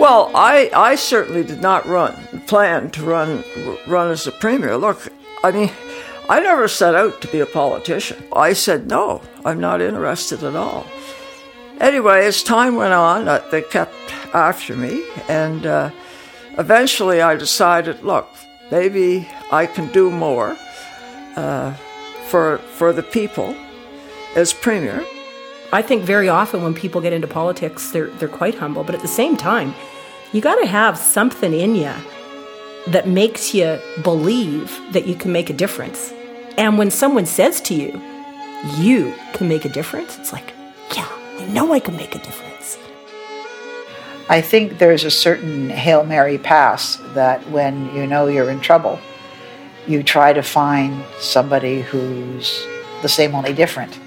Well, I, I certainly did not run, plan to run, run as a premier. Look, I mean, I never set out to be a politician. I said, no, I'm not interested at all. Anyway, as time went on, uh, they kept after me, and uh, eventually I decided, look, maybe I can do more uh, for, for the people as premier. I think very often when people get into politics, they're, they're quite humble, but at the same time, you got to have something in you that makes you believe that you can make a difference. And when someone says to you, you can make a difference, it's like, yeah, I know I can make a difference. I think there's a certain Hail Mary pass that when you know you're in trouble, you try to find somebody who's the same, only different,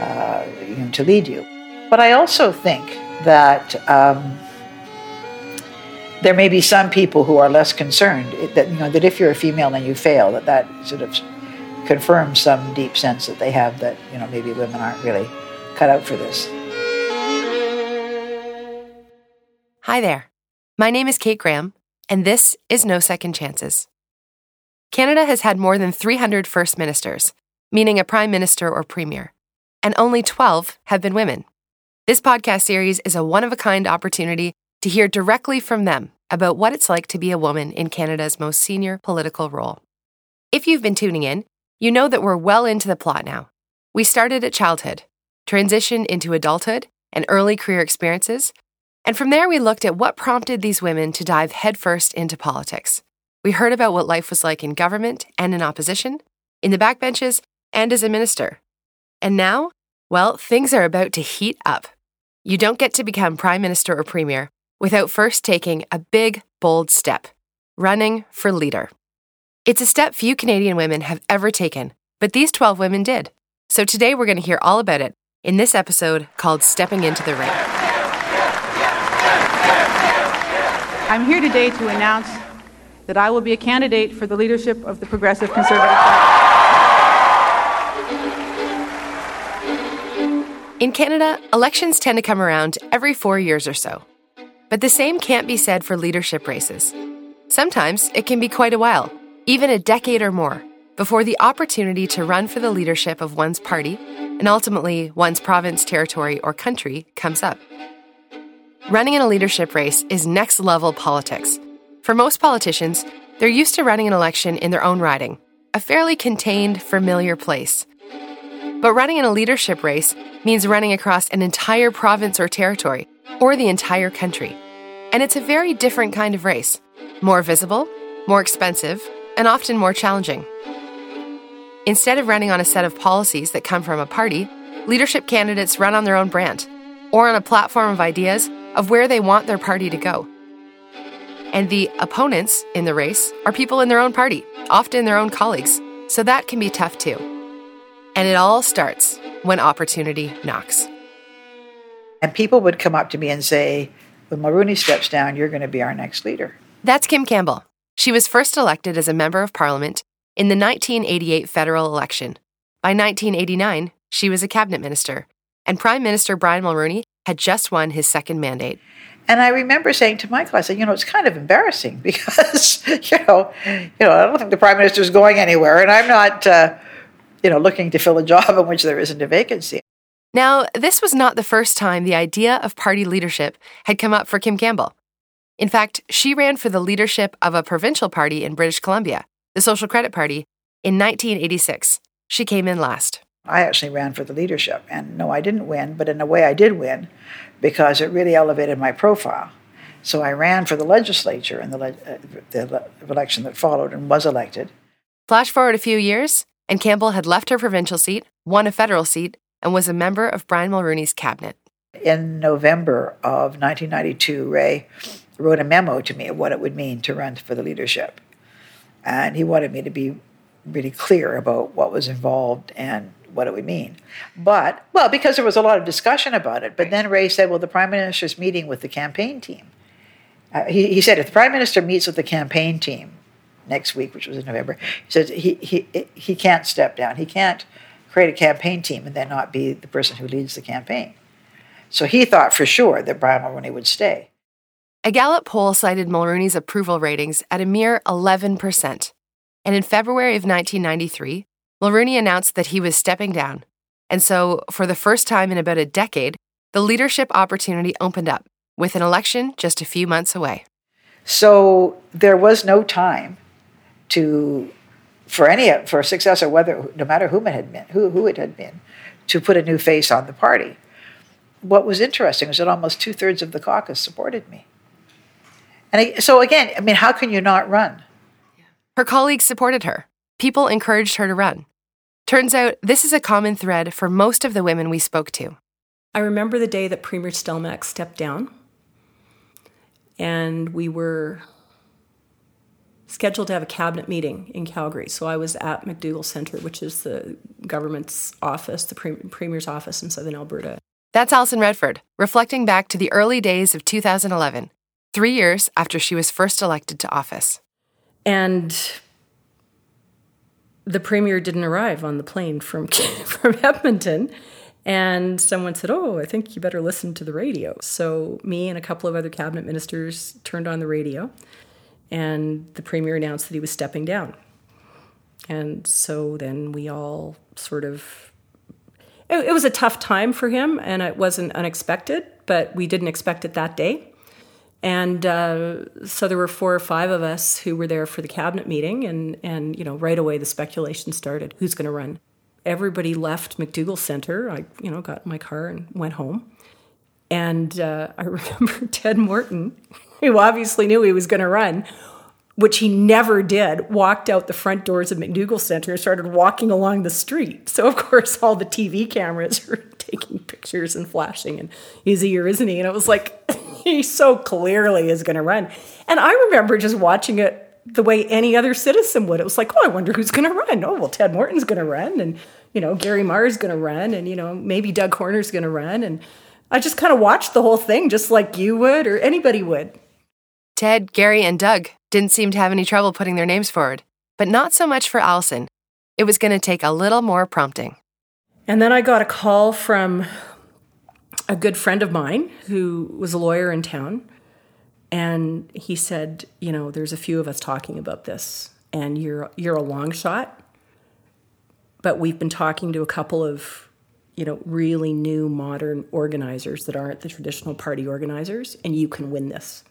uh, to lead you. But I also think that um, there may be some people who are less concerned that you know that if you're a female and you fail, that that sort of confirms some deep sense that they have that you know maybe women aren't really cut out for this. Hi there. My name is Kate Graham, and this is No Second Chances. Canada has had more than 300 First Ministers, meaning a Prime Minister or Premier, and only 12 have been women. This podcast series is a one of a kind opportunity to hear directly from them about what it's like to be a woman in Canada's most senior political role. If you've been tuning in, you know that we're well into the plot now. We started at childhood, transitioned into adulthood and early career experiences, and from there we looked at what prompted these women to dive headfirst into politics. We heard about what life was like in government and in opposition, in the backbenches, and as a minister. And now, well, things are about to heat up. You don't get to become prime minister or premier without first taking a big, bold step running for leader. It's a step few Canadian women have ever taken, but these 12 women did. So today we're going to hear all about it in this episode called Stepping into the Ring. I'm here today to announce that I will be a candidate for the leadership of the Progressive Conservative Party. In Canada, elections tend to come around every four years or so. But the same can't be said for leadership races. Sometimes it can be quite a while, even a decade or more, before the opportunity to run for the leadership of one's party and ultimately one's province, territory, or country comes up. Running in a leadership race is next level politics. For most politicians, they're used to running an election in their own riding, a fairly contained, familiar place. But running in a leadership race means running across an entire province or territory or the entire country. And it's a very different kind of race more visible, more expensive, and often more challenging. Instead of running on a set of policies that come from a party, leadership candidates run on their own brand or on a platform of ideas of where they want their party to go. And the opponents in the race are people in their own party, often their own colleagues, so that can be tough too. And it all starts when opportunity knocks. And people would come up to me and say, when Mulroney steps down, you're going to be our next leader. That's Kim Campbell. She was first elected as a member of parliament in the 1988 federal election. By 1989, she was a cabinet minister, and Prime Minister Brian Mulroney had just won his second mandate. And I remember saying to Michael, I said, you know, it's kind of embarrassing because, you know, you know, I don't think the prime minister is going anywhere, and I'm not, uh, you know, looking to fill a job in which there isn't a vacancy. Now, this was not the first time the idea of party leadership had come up for Kim Campbell. In fact, she ran for the leadership of a provincial party in British Columbia, the Social Credit Party, in 1986. She came in last. I actually ran for the leadership, and no, I didn't win, but in a way I did win because it really elevated my profile. So I ran for the legislature in the, le- uh, the election that followed and was elected. Flash forward a few years, and Campbell had left her provincial seat, won a federal seat, and was a member of Brian Mulroney's cabinet. In November of 1992, Ray wrote a memo to me of what it would mean to run for the leadership. And he wanted me to be really clear about what was involved and what it would mean. But, well, because there was a lot of discussion about it, but then Ray said, well, the prime minister's meeting with the campaign team. Uh, he, he said, if the prime minister meets with the campaign team next week, which was in November, he said he, he, he can't step down. He can't create a campaign team and then not be the person who leads the campaign. So he thought for sure that Brian Mulroney would stay. A Gallup poll cited Mulroney's approval ratings at a mere 11%. And in February of 1993, Mulroney announced that he was stepping down. And so, for the first time in about a decade, the leadership opportunity opened up, with an election just a few months away. So there was no time to, for any for a successor, whether no matter whom it had been, who who it had been, to put a new face on the party. What was interesting was that almost two thirds of the caucus supported me. And so again, I mean, how can you not run? Her colleagues supported her. People encouraged her to run. Turns out this is a common thread for most of the women we spoke to. I remember the day that Premier Stelmach stepped down, and we were scheduled to have a cabinet meeting in Calgary. So I was at McDougall Centre, which is the government's office, the Premier's office in southern Alberta. That's Alison Redford, reflecting back to the early days of 2011, three years after she was first elected to office. And the premier didn't arrive on the plane from from Edmonton. And someone said, Oh, I think you better listen to the radio. So, me and a couple of other cabinet ministers turned on the radio, and the premier announced that he was stepping down. And so then we all sort of, it, it was a tough time for him, and it wasn't unexpected, but we didn't expect it that day. And uh, so there were four or five of us who were there for the cabinet meeting, and, and you know, right away the speculation started who's going to run? Everybody left McDougall Center. I, you know, got in my car and went home. And uh, I remember Ted Morton, who obviously knew he was going to run, which he never did, walked out the front doors of McDougall Center and started walking along the street. So, of course, all the TV cameras were taking pictures and flashing, and is he's here, isn't he? And it was like, he so clearly is going to run. And I remember just watching it the way any other citizen would. It was like, oh, I wonder who's going to run. Oh, well, Ted Morton's going to run, and you know, Gary Mar's going to run, and you know, maybe Doug Horner's going to run, and I just kind of watched the whole thing, just like you would or anybody would. Ted, Gary, and Doug didn't seem to have any trouble putting their names forward, but not so much for Alison. It was going to take a little more prompting. And then I got a call from a good friend of mine who was a lawyer in town. And he said, you know, there's a few of us talking about this, and you're you're a long shot, but we've been talking to a couple of, you know, really new modern organizers that aren't the traditional party organizers, and you can win this.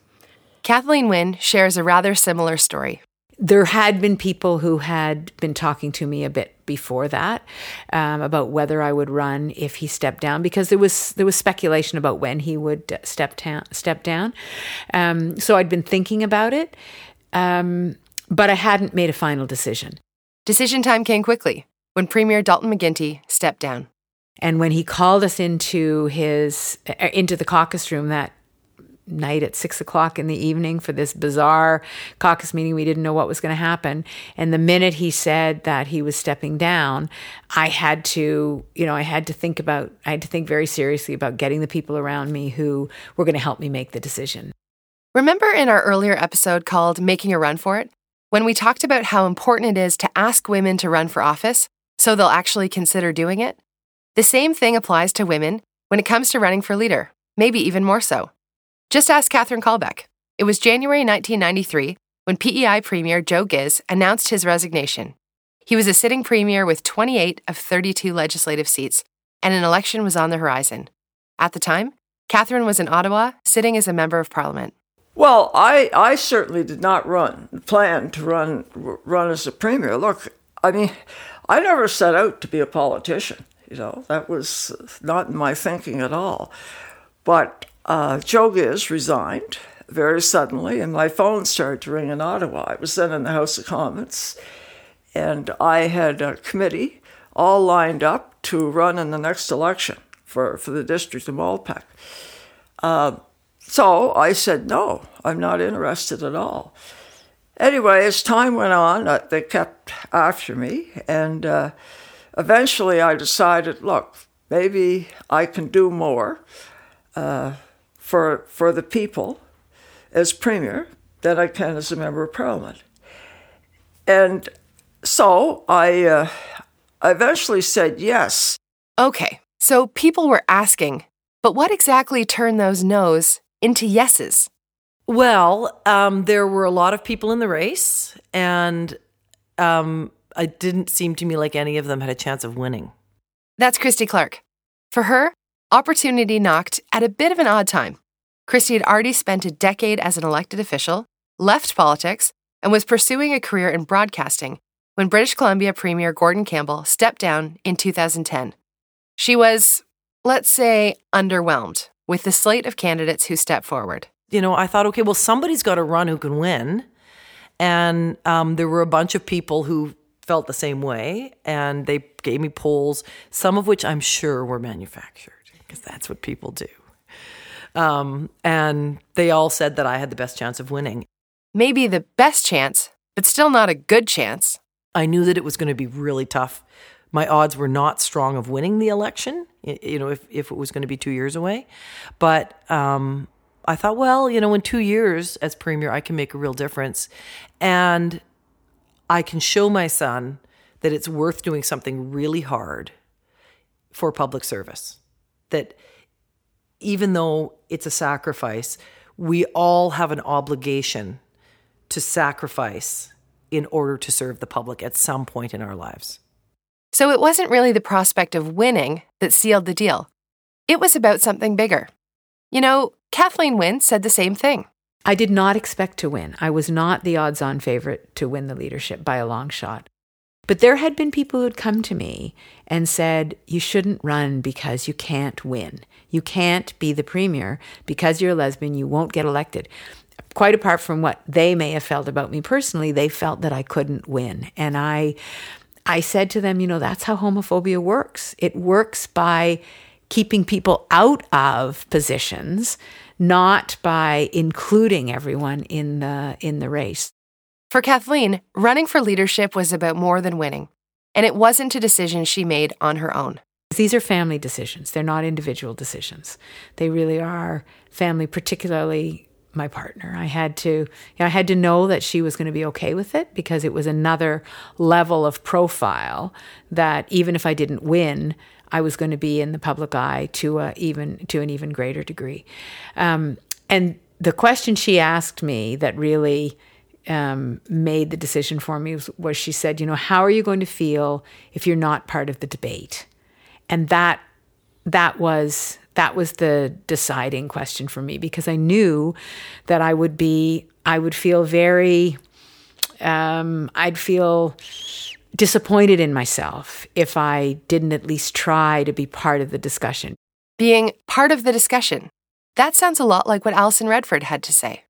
Kathleen Wynne shares a rather similar story there had been people who had been talking to me a bit before that um, about whether I would run if he stepped down because there was there was speculation about when he would step down step down. Um, so I'd been thinking about it, um, but I hadn't made a final decision. Decision time came quickly when Premier Dalton McGuinty stepped down. And when he called us into his uh, into the caucus room that night at six o'clock in the evening for this bizarre caucus meeting. We didn't know what was going to happen. And the minute he said that he was stepping down, I had to, you know, I had to think about, I had to think very seriously about getting the people around me who were going to help me make the decision. Remember in our earlier episode called Making a Run for It? When we talked about how important it is to ask women to run for office so they'll actually consider doing it? The same thing applies to women when it comes to running for leader, maybe even more so. Just ask Catherine Callbeck. It was January 1993 when PEI Premier Joe Ghiz announced his resignation. He was a sitting premier with 28 of 32 legislative seats, and an election was on the horizon. At the time, Catherine was in Ottawa, sitting as a member of parliament. Well, I, I certainly did not run, plan to run, run as a premier. Look, I mean, I never set out to be a politician. You know, that was not in my thinking at all. But uh, Joe Ghiz resigned very suddenly, and my phone started to ring in Ottawa. I was then in the House of Commons, and I had a committee all lined up to run in the next election for, for the district of Malpeque. Uh, so I said, no, I'm not interested at all. Anyway, as time went on, uh, they kept after me, and uh, eventually I decided, look, maybe I can do more. Uh, for, for the people as premier than I can as a member of parliament. And so I, uh, I eventually said yes. Okay, so people were asking, but what exactly turned those no's into yeses? Well, um, there were a lot of people in the race, and um, it didn't seem to me like any of them had a chance of winning. That's Christy Clark. For her, opportunity knocked at a bit of an odd time. Christy had already spent a decade as an elected official, left politics, and was pursuing a career in broadcasting when British Columbia Premier Gordon Campbell stepped down in 2010. She was, let's say, underwhelmed with the slate of candidates who stepped forward. You know, I thought, okay, well, somebody's got to run who can win. And um, there were a bunch of people who felt the same way, and they gave me polls, some of which I'm sure were manufactured, because that's what people do. Um, and they all said that I had the best chance of winning. Maybe the best chance, but still not a good chance. I knew that it was going to be really tough. My odds were not strong of winning the election, you know, if, if it was going to be two years away. But um, I thought, well, you know, in two years as premier, I can make a real difference. And I can show my son that it's worth doing something really hard for public service. That even though it's a sacrifice, we all have an obligation to sacrifice in order to serve the public at some point in our lives. So it wasn't really the prospect of winning that sealed the deal. It was about something bigger. You know, Kathleen Wynne said the same thing. I did not expect to win. I was not the odds on favorite to win the leadership by a long shot. But there had been people who'd come to me and said, You shouldn't run because you can't win. You can't be the premier because you're a lesbian, you won't get elected. Quite apart from what they may have felt about me personally, they felt that I couldn't win. And I I said to them, you know, that's how homophobia works. It works by keeping people out of positions not by including everyone in the in the race. For Kathleen, running for leadership was about more than winning, and it wasn't a decision she made on her own. These are family decisions. They're not individual decisions. They really are family, particularly my partner. I had to I had to know that she was going to be okay with it because it was another level of profile that even if I didn't win, I was going to be in the public eye to a even to an even greater degree. Um, and the question she asked me that really um, made the decision for me was, was she said, you know, how are you going to feel if you're not part of the debate? And that that was that was the deciding question for me because I knew that I would be I would feel very um, I'd feel disappointed in myself if I didn't at least try to be part of the discussion. Being part of the discussion. That sounds a lot like what Alison Redford had to say.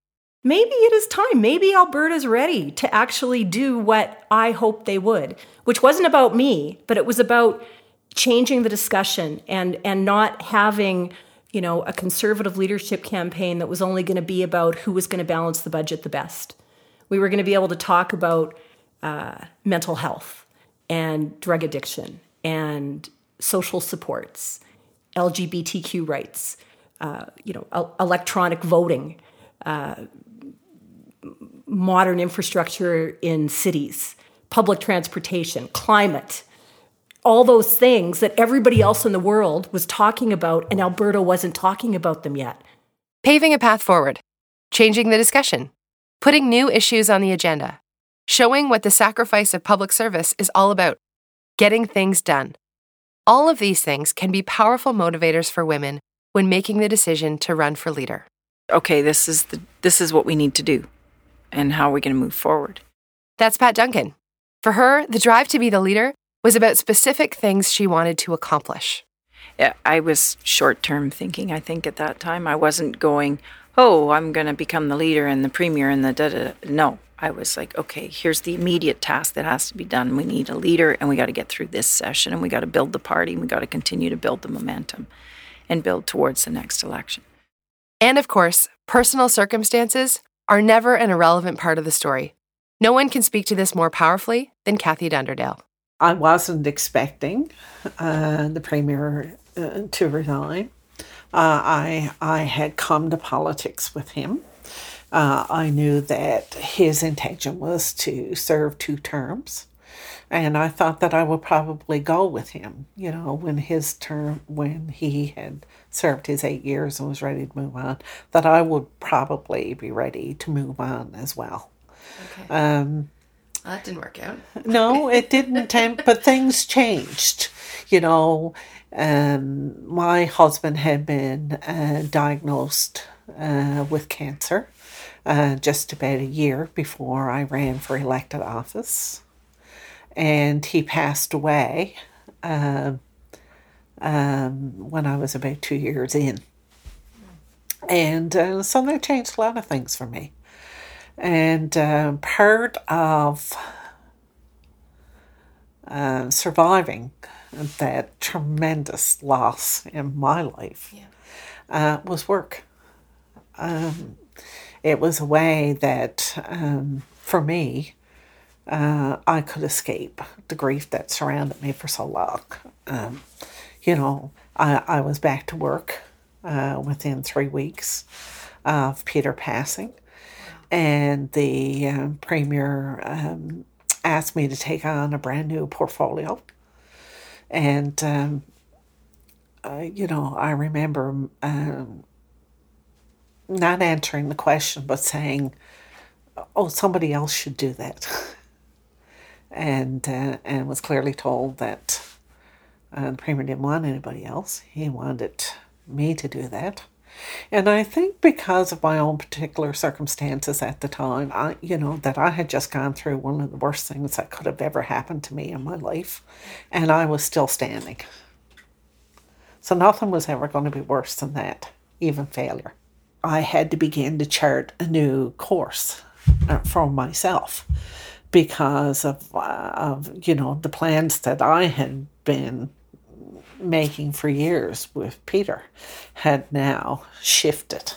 Maybe it is time. Maybe Alberta's ready to actually do what I hoped they would, which wasn't about me, but it was about changing the discussion and and not having you know a conservative leadership campaign that was only going to be about who was going to balance the budget the best. We were going to be able to talk about uh, mental health and drug addiction and social supports, LGBTQ rights, uh, you know, electronic voting, uh, modern infrastructure in cities, public transportation, climate, all those things that everybody else in the world was talking about, and Alberta wasn't talking about them yet. Paving a path forward, changing the discussion, putting new issues on the agenda, showing what the sacrifice of public service is all about getting things done. All of these things can be powerful motivators for women when making the decision to run for leader. Okay, this is the this is what we need to do and how are we going to move forward. That's Pat Duncan. For her, the drive to be the leader was about specific things she wanted to accomplish. I was short term thinking, I think, at that time. I wasn't going, oh, I'm going to become the leader and the premier and the da da. No, I was like, okay, here's the immediate task that has to be done. We need a leader and we got to get through this session and we got to build the party and we got to continue to build the momentum and build towards the next election. And of course, personal circumstances are never an irrelevant part of the story. No one can speak to this more powerfully than Kathy Dunderdale. I wasn't expecting uh, the Premier uh, to resign. Uh, I, I had come to politics with him. Uh, I knew that his intention was to serve two terms. And I thought that I would probably go with him, you know, when his term, when he had served his eight years and was ready to move on, that I would probably be ready to move on as well. Okay. Um, well, that didn't work out. no, it didn't. but things changed. You know, um, my husband had been uh, diagnosed uh, with cancer uh, just about a year before I ran for elected office. And he passed away um, um, when I was about two years in. And uh, so that changed a lot of things for me. And uh, part of uh, surviving that tremendous loss in my life yeah. uh, was work. Um, it was a way that, um, for me, uh, I could escape the grief that surrounded me for so long. Um, you know, I, I was back to work uh, within three weeks of Peter passing, and the um, premier um, asked me to take on a brand new portfolio. And, um, uh, you know, I remember um, not answering the question, but saying, oh, somebody else should do that. and, uh, and was clearly told that uh, the Premier didn't want anybody else. He wanted me to do that. And I think because of my own particular circumstances at the time, I, you know, that I had just gone through one of the worst things that could have ever happened to me in my life, and I was still standing. So nothing was ever going to be worse than that, even failure. I had to begin to chart a new course uh, for myself because of, uh, of you know the plans that I had been making for years with Peter had now shifted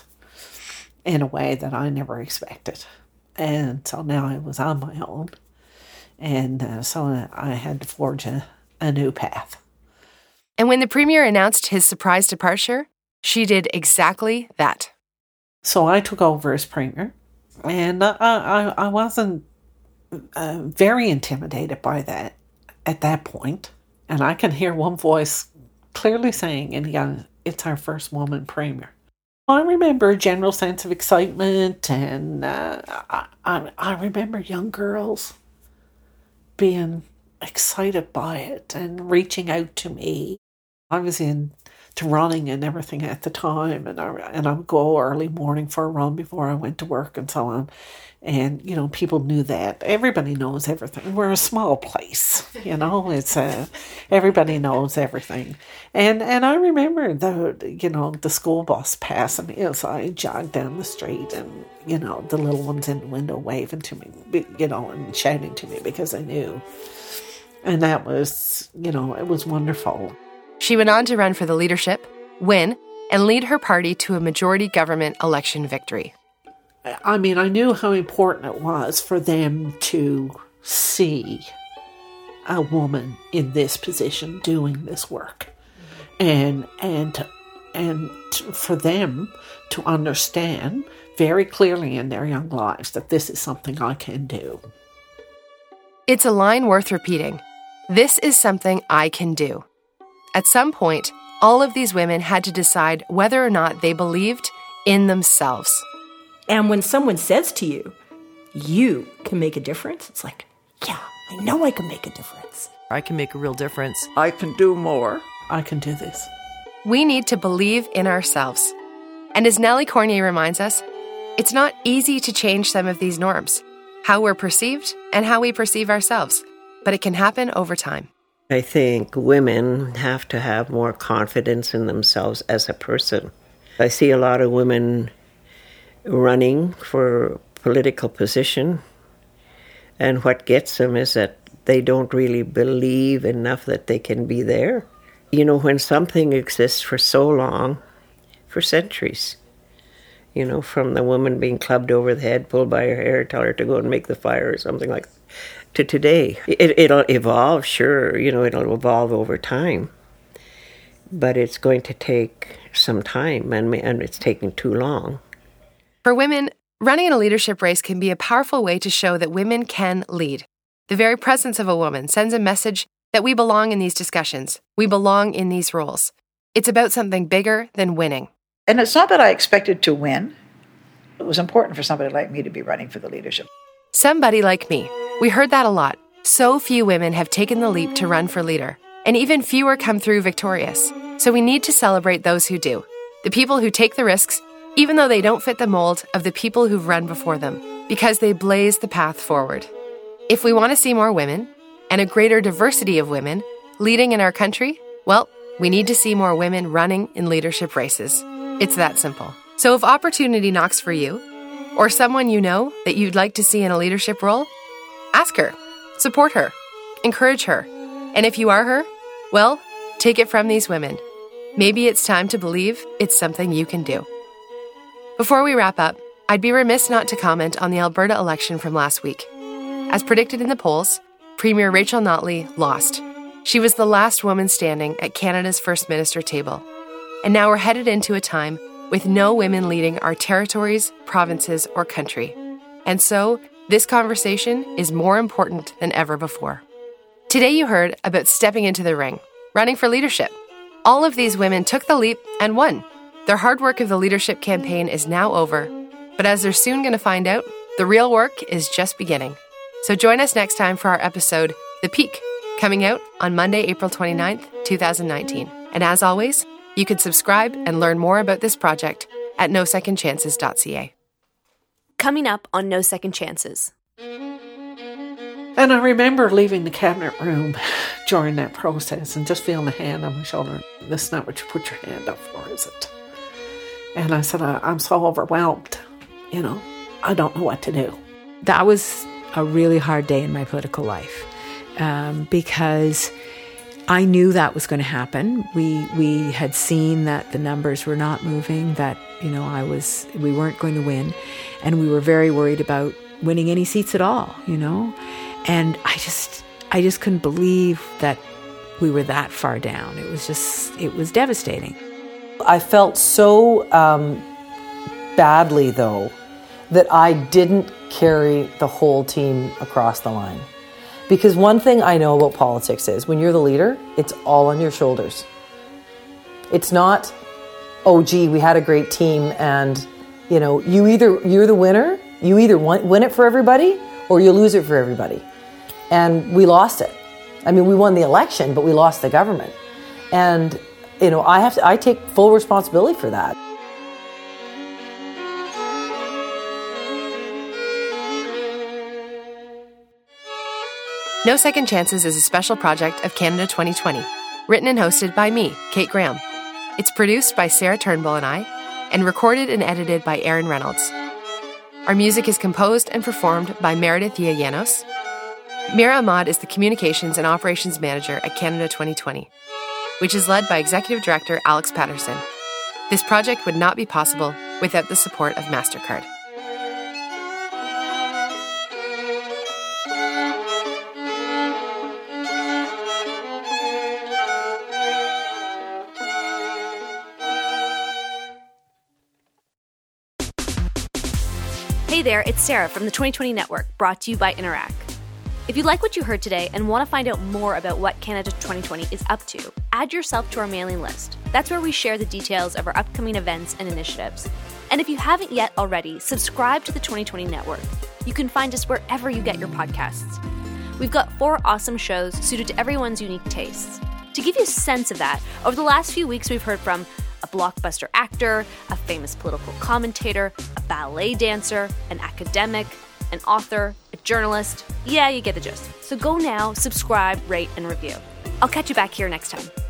in a way that I never expected. And so now I was on my own. And uh, so I had to forge a, a new path. And when the Premier announced his surprise departure, she did exactly that. So I took over as Premier, and I, I, I wasn't uh, very intimidated by that at that point. And I can hear one voice clearly saying, and yeah, it's our first woman premier. I remember a general sense of excitement, and uh, I, I, I remember young girls being excited by it and reaching out to me. I was in to running and everything at the time, and I and I would go early morning for a run before I went to work and so on. And you know, people knew that. Everybody knows everything. We're a small place, you know. It's a everybody knows everything. And and I remember the you know the school bus passing me as I jogged down the street, and you know the little ones in the window waving to me, you know, and shouting to me because I knew. And that was, you know, it was wonderful. She went on to run for the leadership, win, and lead her party to a majority government election victory. I mean, I knew how important it was for them to see a woman in this position doing this work, and and and for them to understand very clearly in their young lives that this is something I can do. It's a line worth repeating. This is something I can do. At some point, all of these women had to decide whether or not they believed in themselves. And when someone says to you, you can make a difference, it's like, yeah, I know I can make a difference. I can make a real difference. I can do more. I can do this. We need to believe in ourselves. And as Nellie Cournoyea reminds us, it's not easy to change some of these norms, how we're perceived and how we perceive ourselves, but it can happen over time. I think women have to have more confidence in themselves as a person. I see a lot of women running for political position, and what gets them is that they don't really believe enough that they can be there. You know, when something exists for so long, for centuries, you know, from the woman being clubbed over the head, pulled by her hair, tell her to go and make the fire or something like that to today. It, it'll evolve, sure, you know, it'll evolve over time. But it's going to take some time, and, and it's taking too long. For women, running in a leadership race can be a powerful way to show that women can lead. The very presence of a woman sends a message that we belong in these discussions, we belong in these roles. It's about something bigger than winning. And it's not that I expected to win. It was important for somebody like me to be running for the leadership. Somebody like me. We heard that a lot. So few women have taken the leap to run for leader, and even fewer come through victorious. So we need to celebrate those who do. The people who take the risks, even though they don't fit the mold of the people who've run before them, because they blaze the path forward. If we want to see more women and a greater diversity of women leading in our country, well, we need to see more women running in leadership races. It's that simple. So if opportunity knocks for you, or someone you know that you'd like to see in a leadership role, ask her, support her, encourage her. And if you are her, well, take it from these women. Maybe it's time to believe it's something you can do. Before we wrap up, I'd be remiss not to comment on the Alberta election from last week. As predicted in the polls, Premier Rachel Notley lost. She was the last woman standing at Canada's First Minister table. And now we're headed into a time with no women leading our territories, provinces, or country. And so, this conversation is more important than ever before. Today, you heard about stepping into the ring, running for leadership. All of these women took the leap and won. Their hard work of the leadership campaign is now over, but as they're soon going to find out, the real work is just beginning. So join us next time for our episode, The Peak, coming out on Monday, April 29th, 2019. And as always, you can subscribe and learn more about this project at nosecondchances.ca. Coming up on No Second Chances. And I remember leaving the cabinet room during that process and just feeling a hand on my shoulder. This is not what you put your hand up for, is it? And I said, I, I'm so overwhelmed. You know, I don't know what to do. That was a really hard day in my political life um, because I knew that was going to happen. We we had seen that the numbers were not moving. That you know I was we weren't going to win, and we were very worried about winning any seats at all. You know, and I just I just couldn't believe that we were that far down. It was just it was devastating. I felt so um, badly, though, that I didn't carry the whole team across the line. Because one thing I know about politics is when you're the leader, it's all on your shoulders. It's not, oh, gee, we had a great team, and you know, you either you're the winner, you either win it for everybody, or you lose it for everybody. And we lost it. I mean, we won the election, but we lost the government. And you know, I have to, I take full responsibility for that. No Second Chances is a special project of Canada 2020, written and hosted by me, Kate Graham. It's produced by Sarah Turnbull and I, and recorded and edited by Aaron Reynolds. Our music is composed and performed by Meredith Yanos. Mira Ahmad is the Communications and Operations Manager at Canada 2020 which is led by Executive Director Alex Patterson. This project would not be possible without the support of MasterCard. There, it's Sarah from the 2020 Network, brought to you by Interac. If you like what you heard today and want to find out more about what Canada 2020 is up to, add yourself to our mailing list. That's where we share the details of our upcoming events and initiatives. And if you haven't yet already, subscribe to the 2020 Network. You can find us wherever you get your podcasts. We've got four awesome shows suited to everyone's unique tastes. To give you a sense of that, over the last few weeks, we've heard from blockbuster actor, a famous political commentator, a ballet dancer, an academic, an author, a journalist. Yeah, you get the gist. So go now, subscribe, rate, and review. I'll catch you back here next time.